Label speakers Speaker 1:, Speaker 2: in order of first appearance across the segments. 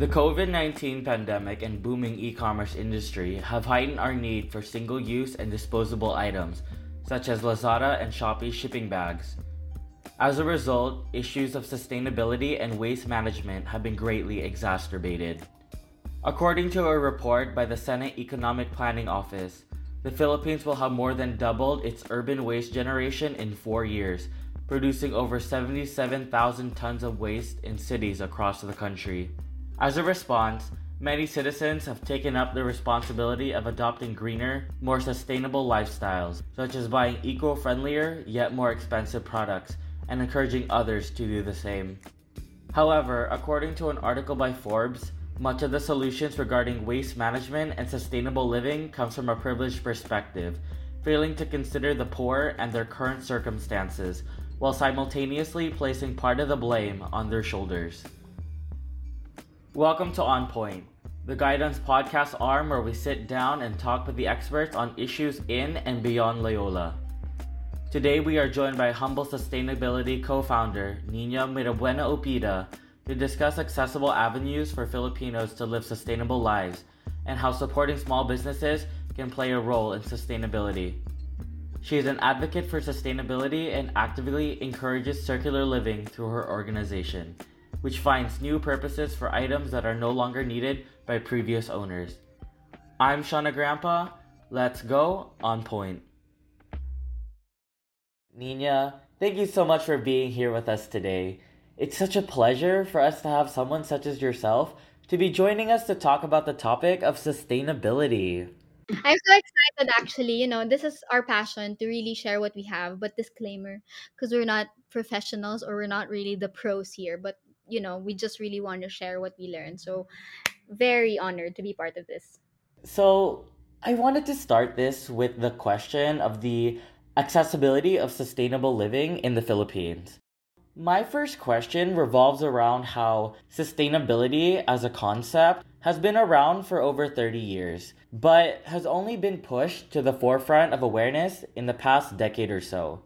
Speaker 1: The COVID 19 pandemic and booming e commerce industry have heightened our need for single use and disposable items, such as Lazada and Shopee shipping bags. As a result, issues of sustainability and waste management have been greatly exacerbated. According to a report by the Senate Economic Planning Office, the Philippines will have more than doubled its urban waste generation in four years, producing over 77,000 tons of waste in cities across the country. As a response, many citizens have taken up the responsibility of adopting greener, more sustainable lifestyles, such as buying eco friendlier yet more expensive products and encouraging others to do the same. However, according to an article by Forbes, much of the solutions regarding waste management and sustainable living comes from a privileged perspective, failing to consider the poor and their current circumstances, while simultaneously placing part of the blame on their shoulders. Welcome to On Point, the Guidon podcast arm where we sit down and talk with the experts on issues in and beyond Loyola. Today we are joined by Humble Sustainability co-founder Niña Mirabueno Opida to discuss accessible avenues for Filipinos to live sustainable lives and how supporting small businesses can play a role in sustainability. She is an advocate for sustainability and actively encourages circular living through her organization which finds new purposes for items that are no longer needed by previous owners. I'm Shauna Grandpa. Let's go on point. Niña, thank you so much for being here with us today. It's such a pleasure for us to have someone such as yourself to be joining us to talk about the topic of sustainability.
Speaker 2: I'm so excited actually. You know, this is our passion to really share what we have, but disclaimer because we're not professionals or we're not really the pros here, but you know we just really want to share what we learned. So very honored to be part of this.
Speaker 1: So i wanted to start this with the question of the accessibility of sustainable living in the philippines. My first question revolves around how sustainability as a concept has been around for over 30 years, but has only been pushed to the forefront of awareness in the past decade or so.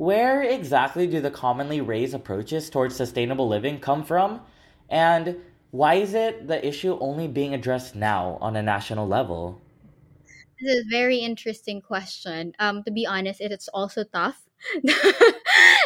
Speaker 1: Where exactly do the commonly raised approaches towards sustainable living come from? And why is it the issue only being addressed now on a national level?
Speaker 2: This is a very interesting question. Um, to be honest, it is also tough.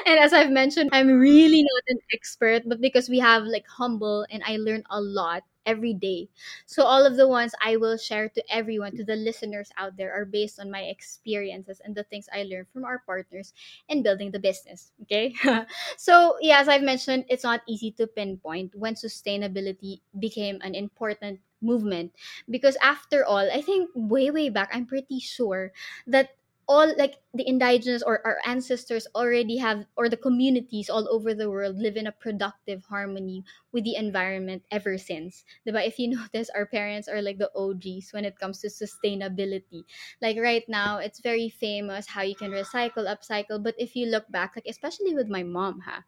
Speaker 2: and as I've mentioned, I'm really not an expert, but because we have like humble and I learned a lot every day. So all of the ones I will share to everyone, to the listeners out there, are based on my experiences and the things I learned from our partners in building the business. Okay. so yeah, as I've mentioned, it's not easy to pinpoint when sustainability became an important movement because after all i think way way back i'm pretty sure that all like the indigenous or our ancestors already have or the communities all over the world live in a productive harmony with the environment ever since but if you notice our parents are like the og's when it comes to sustainability like right now it's very famous how you can recycle upcycle but if you look back like especially with my mom huh,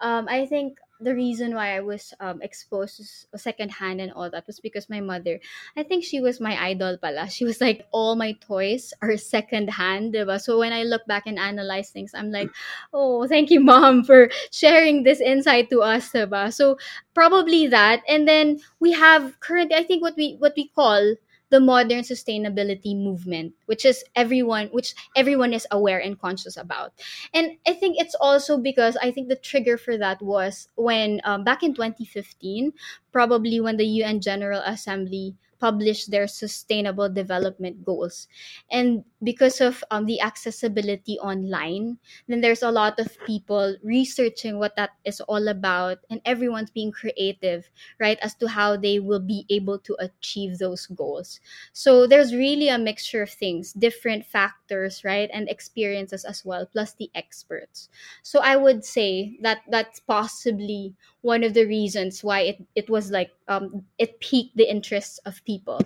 Speaker 2: um, i think the reason why I was um, exposed to secondhand and all that was because my mother, I think she was my idol pala. She was like, all my toys are secondhand, diba? So when I look back and analyze things, I'm like, oh, thank you, mom, for sharing this insight to us, diba? So probably that. And then we have currently, I think what we what we call the modern sustainability movement which is everyone which everyone is aware and conscious about and i think it's also because i think the trigger for that was when um, back in 2015 probably when the un general assembly published their sustainable development goals. And because of um, the accessibility online, then there's a lot of people researching what that is all about, and everyone's being creative, right, as to how they will be able to achieve those goals. So there's really a mixture of things, different factors, right, and experiences as well, plus the experts. So I would say that that's possibly one of the reasons why it, it was like um, it piqued the interests of people.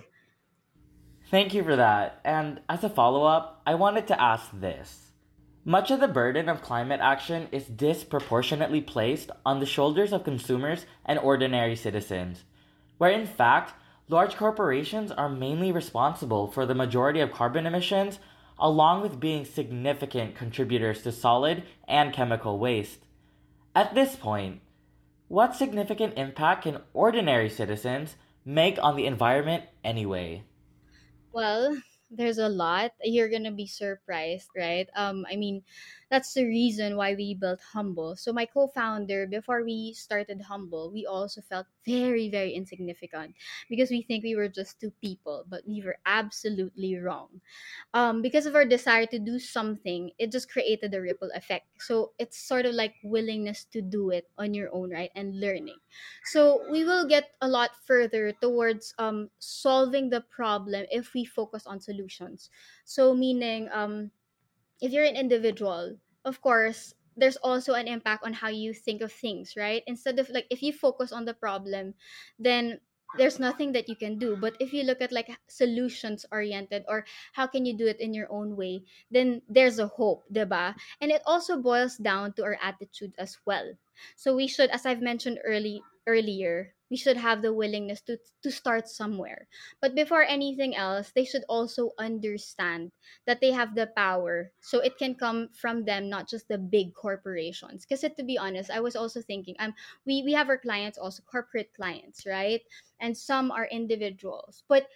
Speaker 1: Thank you for that. And as a follow up, I wanted to ask this. Much of the burden of climate action is disproportionately placed on the shoulders of consumers and ordinary citizens, where in fact, large corporations are mainly responsible for the majority of carbon emissions, along with being significant contributors to solid and chemical waste. At this point, what significant impact can ordinary citizens make on the environment anyway?
Speaker 2: Well, there's a lot. You're gonna be surprised, right? Um, I mean, that's the reason why we built Humble. So my co-founder, before we started Humble, we also felt very, very insignificant because we think we were just two people, but we were absolutely wrong. Um, because of our desire to do something, it just created a ripple effect. So it's sort of like willingness to do it on your own, right? And learning. So we will get a lot further towards um, solving the problem if we focus on solutions. So meaning um, if you're an individual, of course, there's also an impact on how you think of things, right? Instead of like if you focus on the problem, then there's nothing that you can do. But if you look at like solutions oriented or how can you do it in your own way, then there's a hope, diba? And it also boils down to our attitude as well. So we should, as I've mentioned early earlier, we should have the willingness to to start somewhere. But before anything else, they should also understand that they have the power. So it can come from them, not just the big corporations. Because to be honest, I was also thinking, um, we we have our clients also corporate clients, right? And some are individuals, but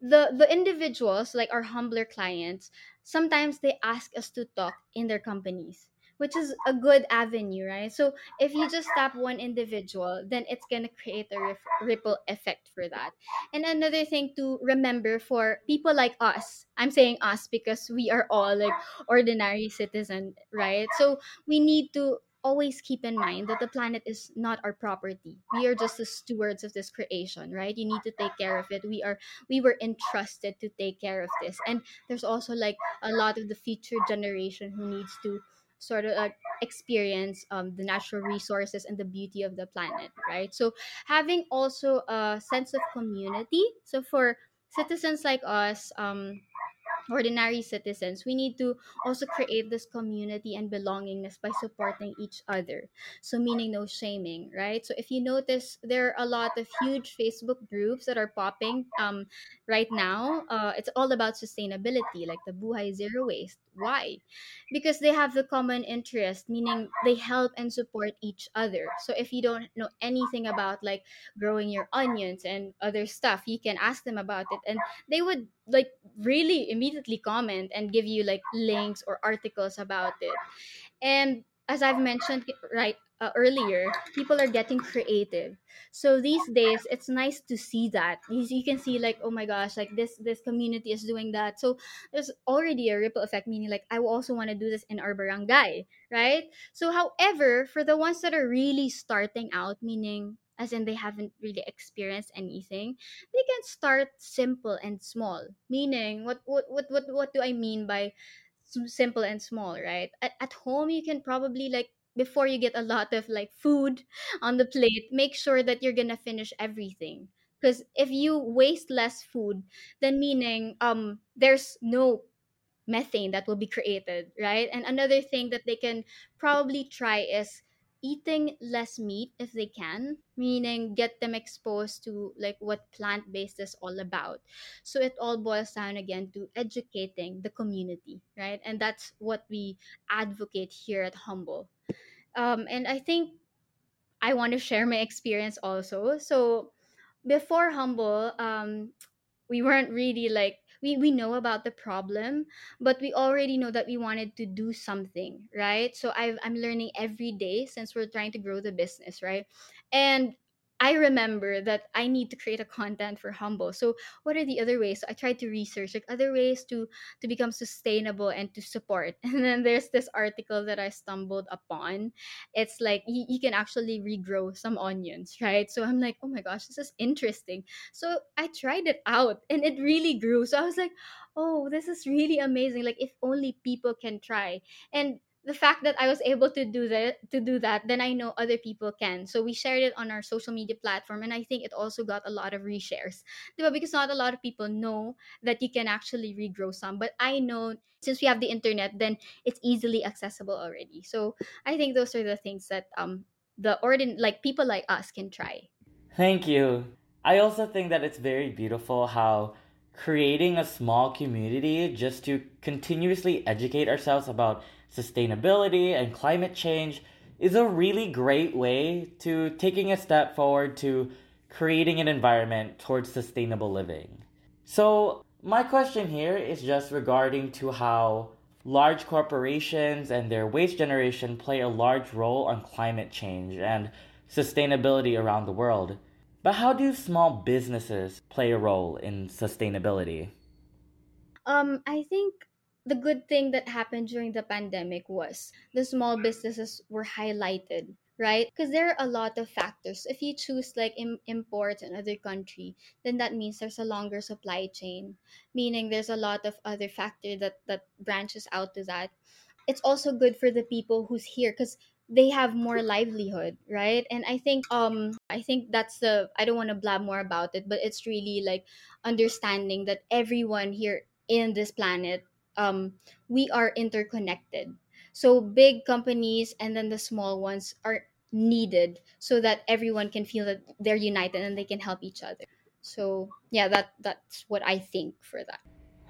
Speaker 2: the the individuals like our humbler clients sometimes they ask us to talk in their companies which is a good avenue, right? So if you just tap one individual, then it's gonna create a rif- ripple effect for that. And another thing to remember for people like us, I'm saying us because we are all like ordinary citizen, right? So we need to always keep in mind that the planet is not our property we are just the stewards of this creation right you need to take care of it we are we were entrusted to take care of this and there's also like a lot of the future generation who needs to sort of like experience um, the natural resources and the beauty of the planet right? So having also a sense of community so for citizens like us um, ordinary citizens, we need to also create this community and belongingness by supporting each other. So, meaning no shaming, right? So, if you notice, there are a lot of huge Facebook groups that are popping um, right now. Uh, it's all about sustainability, like the Buhay Zero Waste. Why? Because they have the common interest, meaning they help and support each other. So, if you don't know anything about like growing your onions and other stuff, you can ask them about it, and they would like really immediately comment and give you like links or articles about it. And as i've mentioned right uh, earlier people are getting creative. So these days it's nice to see that. You, you can see like oh my gosh like this this community is doing that. So there's already a ripple effect meaning like i also want to do this in our barangay right? So however for the ones that are really starting out meaning as in they haven't really experienced anything they can start simple and small. Meaning what what what what, what do i mean by simple and small right? At, at home you can probably like before you get a lot of like food on the plate make sure that you're gonna finish everything. Because if you waste less food then meaning um there's no methane that will be created, right? And another thing that they can probably try is eating less meat if they can, meaning get them exposed to like what plant based is all about. So it all boils down again to educating the community, right? And that's what we advocate here at Humble. Um, and I think I want to share my experience also. So before Humble, um, we weren't really like we we know about the problem but we already know that we wanted to do something right? So i i'm learning every day since we're trying to grow the business right? And I remember that I need to create a content for Humble. So what are the other ways? So I tried to research like other ways to to become sustainable and to support. And then there's this article that I stumbled upon. It's like you, you can actually regrow some onions, right? So I'm like, oh my gosh, this is interesting. So I tried it out and it really grew. So I was like, oh, this is really amazing. Like if only people can try. And the fact that I was able to do that to do that, then I know other people can. So we shared it on our social media platform and I think it also got a lot of reshares. Because not a lot of people know that you can actually regrow some. But I know since we have the internet, then it's easily accessible already. So I think those are the things that um the ordin like people like us can try.
Speaker 1: Thank you. I also think that it's very beautiful how creating a small community just to continuously educate ourselves about sustainability and climate change is a really great way to taking a step forward to creating an environment towards sustainable living. So, my question here is just regarding to how large corporations and their waste generation play a large role on climate change and sustainability around the world. But how do small businesses play a role in sustainability?
Speaker 2: Um, I think the good thing that happened during the pandemic was the small businesses were highlighted, right? Because there are a lot of factors. If you choose like Im- imports in other country, then that means there's a longer supply chain, meaning there's a lot of other factor that that branches out to that. It's also good for the people who's here because they have more livelihood right? And i think um i think that's the i don't want to blab more about it but it's really like understanding that everyone here in this planet um we are interconnected. So big companies and then the small ones are needed so that everyone can feel that they're united and they can help each other. So yeah that that's what i think for that.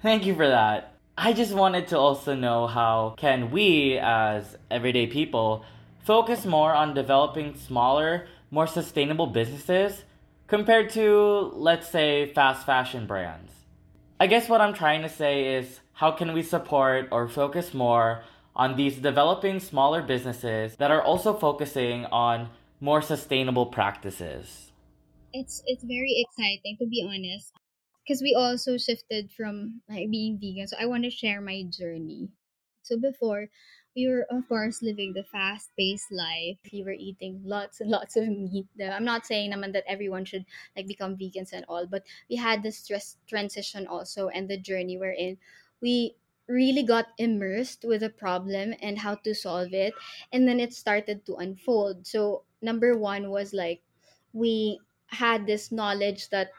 Speaker 1: Thank you for that. I just wanted to also know how can we as everyday people focus more on developing smaller, more sustainable businesses compared to let's say fast fashion brands. I guess what I'm trying to say is how can we support or focus more on these developing smaller businesses that are also focusing on more sustainable practices?
Speaker 2: it's it's very exciting to be honest because we also shifted from like being vegan so i want to share my journey so before we were of course living the fast paced life. We were eating lots and lots of meat i'm not saying naman that everyone should like become vegans and all but we had this stress transition also and the journey we're in. We really got immersed with the problem and how to solve it and then it started to unfold. So number one was like we had this knowledge that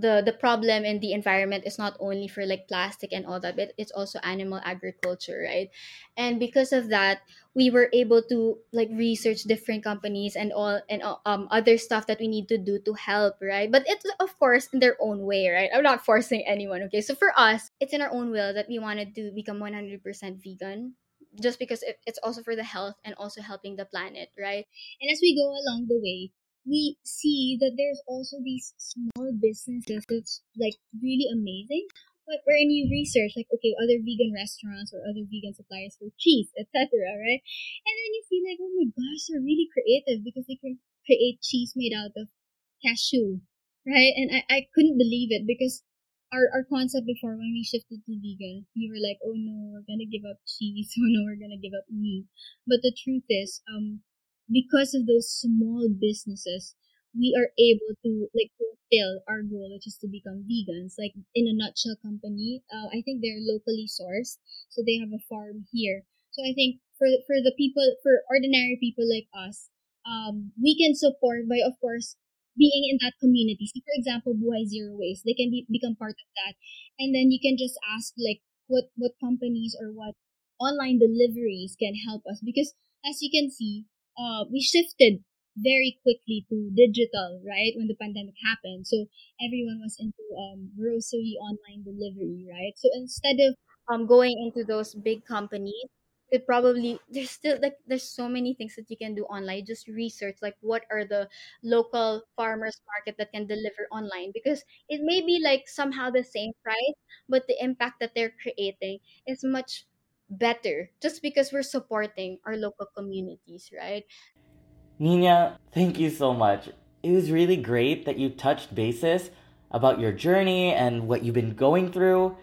Speaker 2: the the problem in the environment is not only for like plastic and all that but it's also animal agriculture right? And because of that we were able to like research different companies and all and uh, um other stuff that we need to do to help right? But it's of course in their own way right? I'm not forcing anyone okay? So for us it's in our own will that we wanted to become 100% vegan just because it, it's also for the health and also helping the planet right? And as we go along the way we see that there's also these small businesses that's like really amazing. But when you research, like okay, other vegan restaurants or other vegan suppliers for cheese, etc., right? And then you see like, oh my gosh, they're really creative because they can create cheese made out of cashew, right? And I, I couldn't believe it because our, our concept before when we shifted to vegan, we were like, oh no, we're gonna give up cheese, oh no, we're gonna give up meat. But the truth is, um, because of those small businesses, we are able to like fulfill our goal, which is to become vegans. Like in a nutshell, company, uh, I think they're locally sourced, so they have a farm here. So I think for for the people, for ordinary people like us, um, we can support by, of course, being in that community. So, for example, Buhay Zero Waste, they can be, become part of that, and then you can just ask like what what companies or what online deliveries can help us because as you can see uh, we shifted very quickly to digital, right? When the pandemic happened. So everyone was into um, grocery online delivery, right? So instead of um, going into those big companies, it probably there's still like there's so many things that you can do online. Just research like what are the local farmers market that can deliver online because it may be like somehow the same price, but the impact that they're creating is much better just because we're supporting our local communities, right?
Speaker 1: Niña, thank you so much. It was really great that you touched bases about your journey and what you've been going through.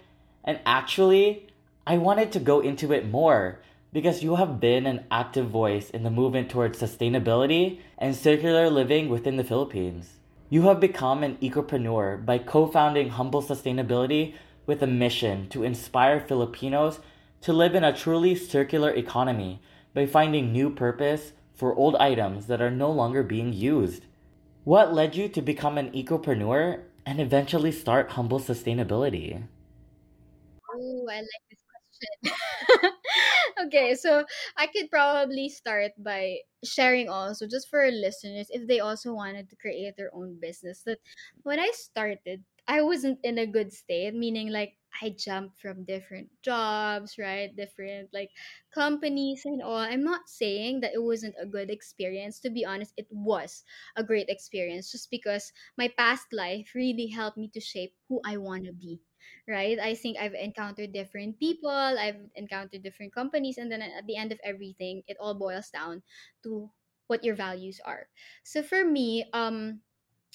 Speaker 1: And actually, I wanted to go into it more because you have been an active voice in the movement towards sustainability and circular living within the Philippines. You have become an ecopreneur by co founding Humble Sustainability with a mission to inspire Filipinos to live in a truly circular economy by finding new purpose for old items that are no longer being used. What led you to become an ecopreneur and eventually start Humble Sustainability?
Speaker 2: Oh, I like this question. okay, so I could probably start by sharing also, just for listeners, if they also wanted to create their own business. That when I started, I wasn't in a good state, meaning like I jumped from different jobs, right? Different like companies and all. I'm not saying that it wasn't a good experience. To be honest, it was a great experience just because my past life really helped me to shape who I want to be. Right? I think I've encountered different people, I've encountered different companies, and then at the end of everything, it all boils down to what your values are. So for me, um,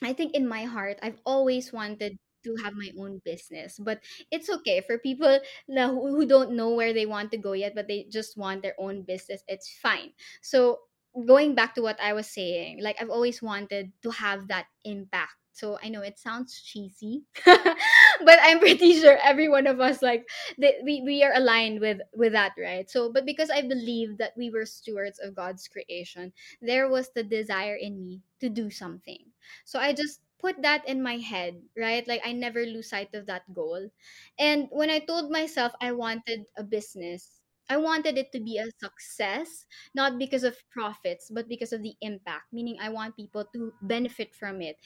Speaker 2: I think in my heart, I've always wanted to have my own business, but it's okay for people na, who, who don't know where they want to go yet, but they just want their own business. It's fine. So going back to what I was saying, like I've always wanted to have that impact. So I know it sounds cheesy, but I'm pretty sure every one of us like that we, we are aligned with with that, right? So but because I believe that we were stewards of God's creation, there was the desire in me to do something. So I just put that in my head, right? Like I never lose sight of that goal. And when I told myself I wanted a business, I wanted it to be a success, not because of profits, but because of the impact, meaning I want people to benefit from it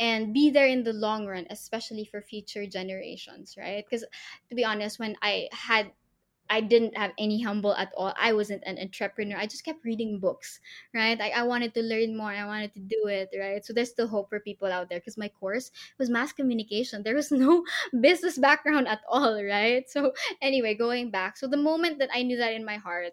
Speaker 2: and be there in the long run, especially for future generations, right? Because to be honest, when I had I didn't have any humble at all. I wasn't an entrepreneur. I just kept reading books, right? Like I wanted to learn more. I wanted to do it, right? So there's still hope for people out there because my course was mass communication. There was no business background at all, right? So anyway, going back. So the moment that I knew that in my heart,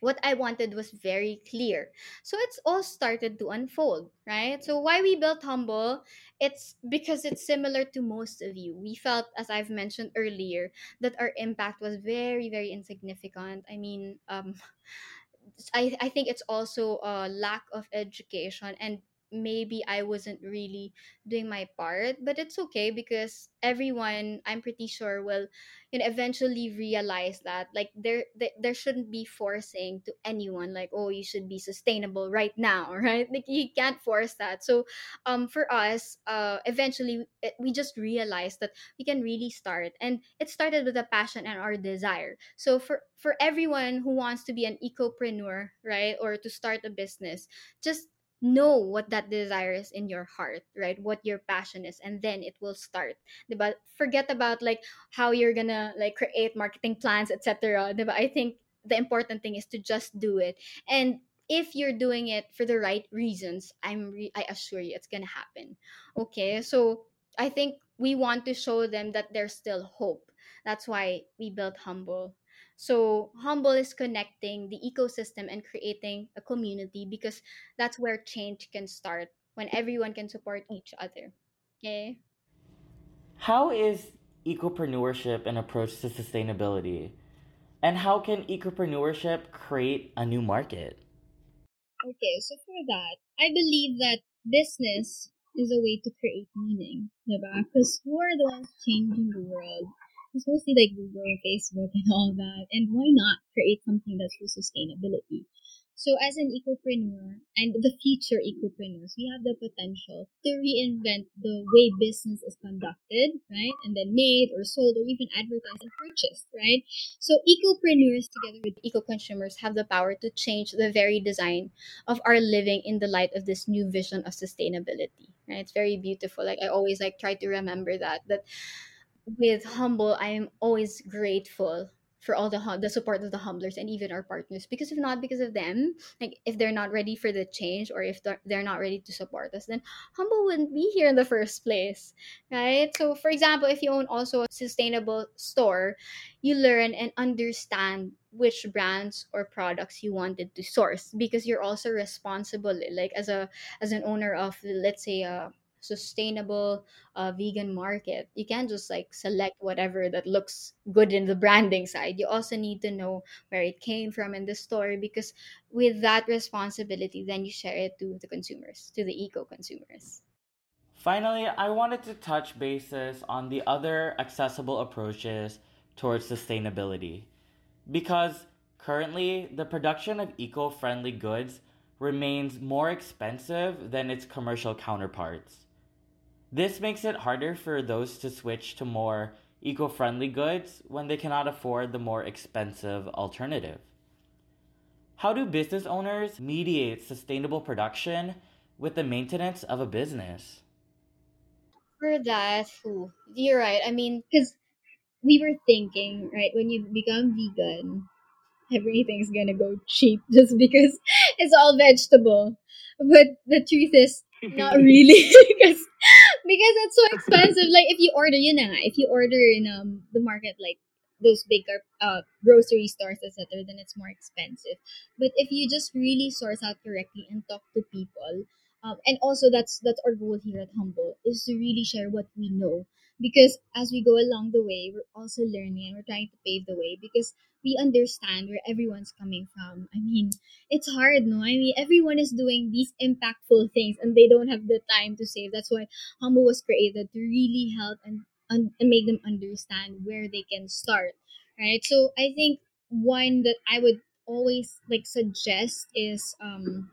Speaker 2: what I wanted was very clear. So it's all started to unfold, right? So why we built Humble, it's because it's similar to most of you. We felt, as I've mentioned earlier, that our impact was very, very insignificant. I mean, um, I, I think it's also a lack of education and maybe I wasn't really doing my part, but it's okay because everyone I'm pretty sure will you know eventually realize that like there there, there shouldn't be forcing to anyone like oh you should be sustainable right now right? Like you can't force that. So um for us uh eventually we just realized that we can really start and it started with a passion and our desire. So for for everyone who wants to be an ecopreneur right or to start a business just know what that desire is in your heart right? What your passion is and then it will start but forget about like how you're gonna like create marketing plans etc i think the important thing is to just do it. And if you're doing it for the right reasons i'm re- i assure you it's gonna happen. Okay? So i think we want to show them that there's still hope. That's why we built humble so Humble is connecting the ecosystem and creating a community because that's where change can start when everyone can support each other. Okay.
Speaker 1: How is ecopreneurship an approach to sustainability? And how can ecopreneurship create a new market?
Speaker 2: Okay, so for that, I believe that business is a way to create meaning, Because who are the ones changing the world? It's mostly like Google, Facebook, and all that. And why not create something that's for sustainability? So, as an ecopreneur and the future ecopreneurs, we have the potential to reinvent the way business is conducted, right? And then made or sold or even advertised and purchased, right? So, ecopreneurs together with eco consumers have the power to change the very design of our living in the light of this new vision of sustainability, right? It's very beautiful. Like, I always like try to remember that, that with humble i am always grateful for all the the support of the humblers and even our partners because if not because of them like if they're not ready for the change or if they're, they're not ready to support us then humble wouldn't be here in the first place right? So for example if you own also a sustainable store you learn and understand which brands or products you wanted to source because you're also responsible like as a as an owner of let's say a sustainable uh, vegan market you can't just like select whatever that looks good in the branding side. You also need to know where it came from in the store because with that responsibility then you share it to the consumers to the eco consumers.
Speaker 1: Finally i wanted to touch bases on the other accessible approaches towards sustainability because currently the production of eco-friendly goods remains more expensive than its commercial counterparts this makes it harder for those to switch to more eco friendly goods when they cannot afford the more expensive alternative. How do business owners mediate sustainable production with the maintenance of a business?
Speaker 2: For that, ooh, you're right. I mean, because we were thinking, right, when you become vegan, everything's gonna go cheap just because it's all vegetable. But the truth is, not really, because because it's so expensive. Like if you order, you know, if you order in um the market, like those bigger uh grocery stores, etc., then it's more expensive. But if you just really source out correctly and talk to people, um, and also that's that's our goal here at Humble is to really share what we know because as we go along the way, we're also learning and we're trying to pave the way because we understand where everyone's coming from. I mean, it's hard, no? I mean, everyone is doing these impactful things and they don't have the time to save. That's why Humble was created to really help and, and make them understand where they can start, right? So I think one that I would always like suggest is um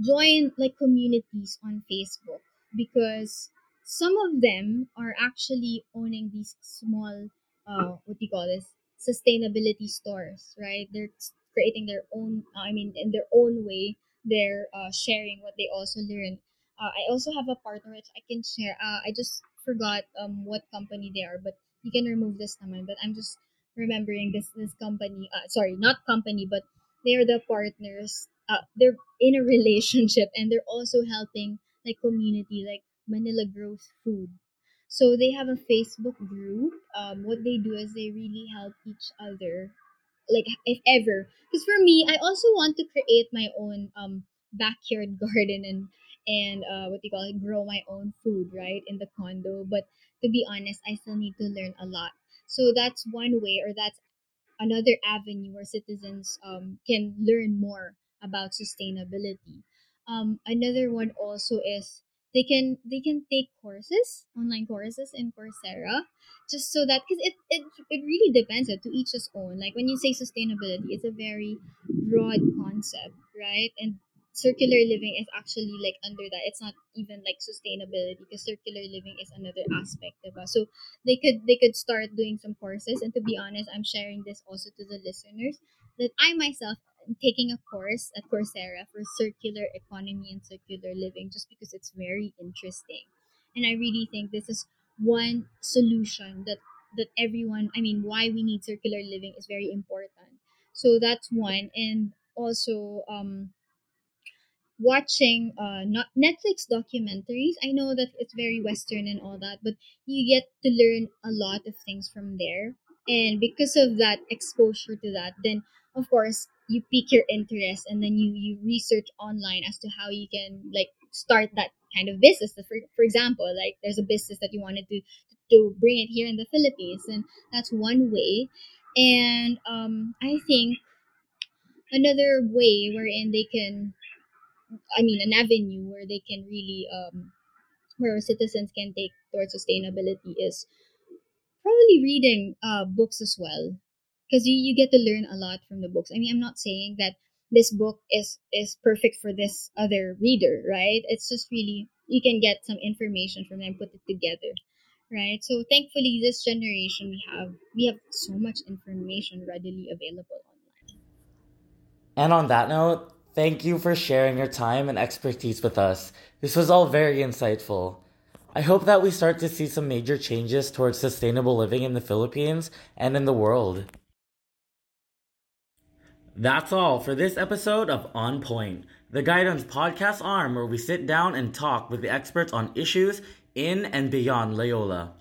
Speaker 2: join like communities on Facebook because some of them are actually owning these small uh what do you call this sustainability stores right? They're creating their own i mean in their own way they're uh, sharing what they also learn uh, i also have a partner which i can share. Uh, i just forgot um what company they are but you can remove this naman but i'm just remembering this this company uh, sorry not company but they're the partners uh, they're in a relationship and they're also helping like community like manila grows food so they have a facebook group. Um, what they do is they really help each other like if ever. Because for me i also want to create my own um backyard garden and and uh what do you call it grow my own food right in the condo. But to be honest i still need to learn a lot. So that's one way or that's another avenue where citizens um, can learn more about sustainability. Um, another one also is they can they can take courses, online courses in Coursera, just so that because it, it it really depends uh, to each his own. Like when you say sustainability, it's a very broad concept, right? And circular living is actually like under that. It's not even like sustainability because circular living is another aspect of. So they could they could start doing some courses. And to be honest, I'm sharing this also to the listeners that I myself taking a course at Coursera for circular economy and circular living just because it's very interesting. And I really think this is one solution that that everyone I mean why we need circular living is very important. So that's one and also um watching uh not Netflix documentaries. I know that it's very western and all that, but you get to learn a lot of things from there. And because of that exposure to that, then of course you pique your interest and then you you research online as to how you can like start that kind of business. For for example, like there's a business that you wanted to to bring it here in the Philippines and that's one way. And um I think another way wherein they can I mean, an avenue where they can really, um, where citizens can take towards sustainability is probably reading uh, books as well, because you, you get to learn a lot from the books. I mean, I'm not saying that this book is is perfect for this other reader, right? It's just really you can get some information from them, put it together, right? So thankfully, this generation we have we have so much information readily available online.
Speaker 1: And on that note, thank you for sharing your time and expertise with us. This was all very insightful. I hope that we start to see some major changes towards sustainable living in the Philippines and in the world. That's all for this episode of On Point, the Guidon podcast arm where we sit down and talk with the experts on issues in and beyond Loyola.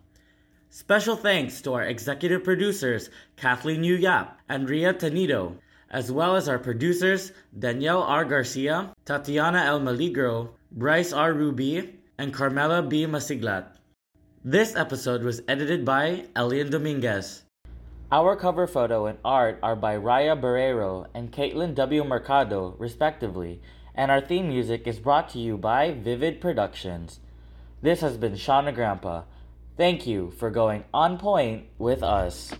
Speaker 1: Special thanks to our executive producers, Kathleen Yu Yap and Ria Tanido, as well as our producers, Danielle R. Garcia, Tatiana El Maligro, Bryce R. Ruby, and Carmela B. Masiglat. This episode was edited by Elian Dominguez. Our cover photo and art are by Raya Barrero and Caitlin W. Mercado, respectively, and our theme music is brought to you by Vivid Productions. This has been Shauna Grandpa. Thank you for going on point with us.